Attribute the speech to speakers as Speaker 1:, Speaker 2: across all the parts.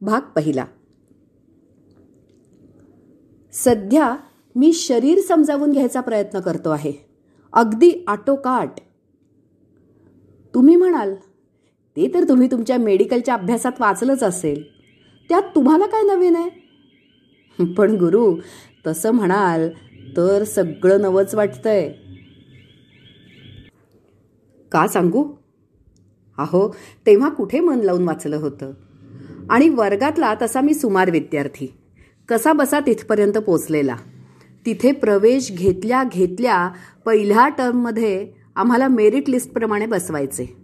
Speaker 1: भाग पहिला. सध्या मी शरीर समजावून घ्यायचा प्रयत्न करतो आहे. अगदी आटोकाट. तुम्ही म्हणाल ते तर तुम्ही तुमच्या मेडिकलच्या अभ्यासात वाचलंच असेल. त्यात तुम्हाला काय नवीन आहे? पण गुरु तसं म्हणाल तर सगळं नवंच वाटतंय. का सांगू? अहो तेव्हा कुठे मन लावून वाचलं होतं? आणि वर्गातला तसा मी सुमार विद्यार्थी. कसा बसा तिथपर्यंत पोचलेला. तिथे प्रवेश घेतल्या घेतल्या पहिल्या टर्ममध्ये आम्हाला मेरिट लिस्टप्रमाणे बसवायचे.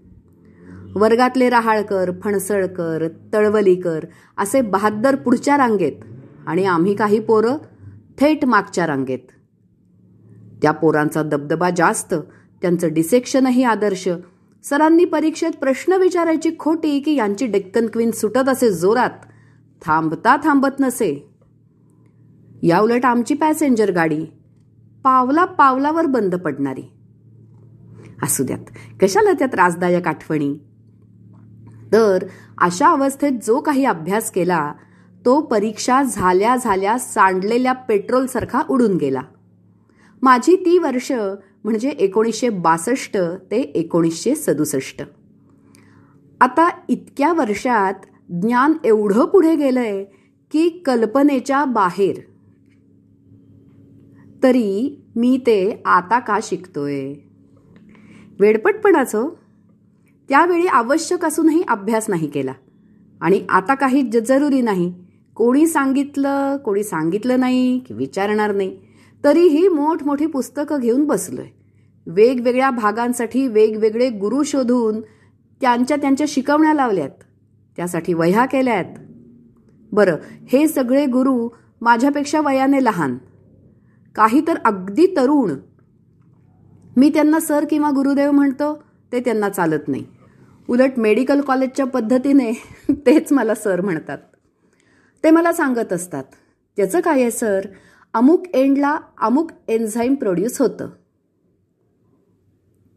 Speaker 1: वर्गातले रहाळकर फणसळकर तळवलीकर असे बहाद्दर पुढच्या रांगेत आणि आम्ही काही पोरं थेट मागच्या रांगेत. त्या पोरांचा दबदबा जास्त त्यांचं डिसेक्शनही आदर्श सरांनी परीक्षेत प्रश्न विचारायची खोटी की यांची डेक्कन क्वीन सुटत असे जोरात. थांबता थांबत नसे. या उलट आमची पॅसेंजर गाडी पावला पावलावर बंद पडणारी. असू द्यात कशाला त्या त्रासदायक आठवणी? तर अशा अवस्थेत जो काही अभ्यास केला तो परीक्षा झाल्या झाल्या सांडलेल्या पेट्रोलसारखा उडून गेला. माझी ती वर्ष म्हणजे एकोणीसशे बासष्ट ते एकोणीसशे सदुसष्ट. आता इतक्या वर्षात ज्ञान एवढं पुढे गेलं आहे की कल्पनेच्या बाहेर. तरी मी ते आता का शिकतोय? वेडपटपणाचं? त्यावेळी आवश्यक असूनही अभ्यास नाही केला. आणि आता काही ज जरुरी नाही. कोणी सांगितलं कोणी सांगितलं नाही की विचारणार नाही. तरीही मोठमोठी पुस्तकं घेऊन बसलोय. वेगवेगळ्या भागांसाठी वेगवेगळे गुरु शोधून त्यांच्या त्यांच्या शिकवण्या लावल्यात. त्यासाठी वह्या केल्यात. बरं हे सगळे गुरु माझ्यापेक्षा वयाने लहान. काही तर अगदी तरुण. मी त्यांना सर किंवा गुरुदेव म्हणतो ते त्यांना चालत नाही. उलट मेडिकल कॉलेजच्या पद्धतीने तेच मला सर म्हणतात. ते मला सांगत असतात त्याचं काय आहे सर? अमुक एंडला अमुक एन्झाईम प्रोड्यूस होतं.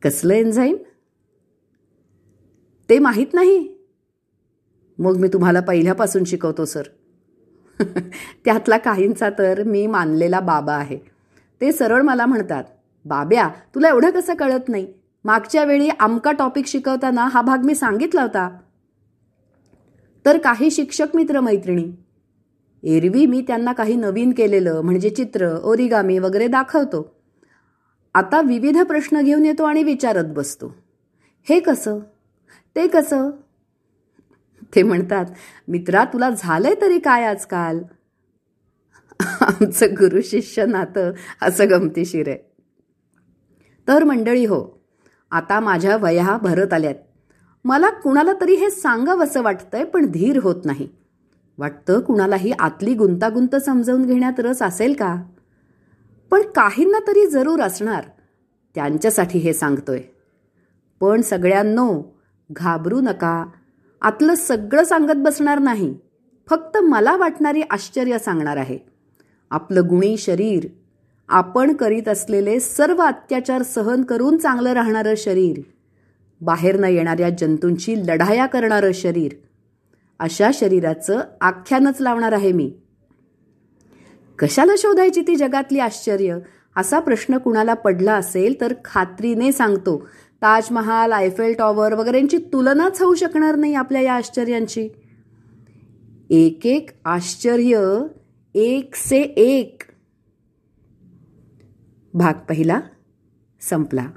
Speaker 1: कसलं एन्झाईम ते माहीत नाही. मग मी तुम्हाला पहिल्यापासून शिकवतो सर. त्यातला काहींचा तर मी मानलेला बाबा आहे. ते सरळ मला म्हणतात बाब्या तुला एवढं कसं कळत नाही? मागच्या वेळी आमका टॉपिक शिकवताना हा भाग मी सांगितला होता. तर काही शिक्षक मित्र मैत्रिणी एरवी मी त्यांना काही नवीन केलेलं म्हणजे चित्र ओरिगामी वगैरे दाखवतो. आता विविध प्रश्न घेऊन येतो आणि विचारत बसतो. हे कसं? ते कसं? ते म्हणतात मित्रा तुला झालंय तरी काय आजकाल? आमचं गुरु शिष्य नातं असं गमतीशीर आहे. तर मंडळी हो आता माझ्या वया भरत आल्यात. मला कुणाला तरी हे सांगावंसं वाटतंय पण धीर होत नाही. वाटतं कुणालाही आतली गुंतागुंत समजावून घेण्यात रस असेल का? पण काहींना तरी जरूर असणार. त्यांच्यासाठी हे सांगतोय. पण सगळ्यांनो घाबरू नका. आतलं सगळं सांगत बसणार नाही. फक्त मला वाटणारी आश्चर्य सांगणार आहे. आपलं गुणी शरीर आपण करीत असलेले सर्व अत्याचार सहन करून चांगलं राहणारं शरीर बाहेर न येणाऱ्या जंतूंची लढाया करणारं शरीर अशा शरीराचं आख्यानच लावणार आहे मी. कशाला शोधायची ती जगातली आश्चर्य? असा प्रश्न कुणाला पडला असेल तर खात्रीने सांगतो. ताजमहाल आयफेल टॉवर वगैरेंची तुलनाच होऊ शकणार नाही आपल्या या आश्चर्यांची. एक एक आश्चर्य एक से एक. भाग पहिला संपला.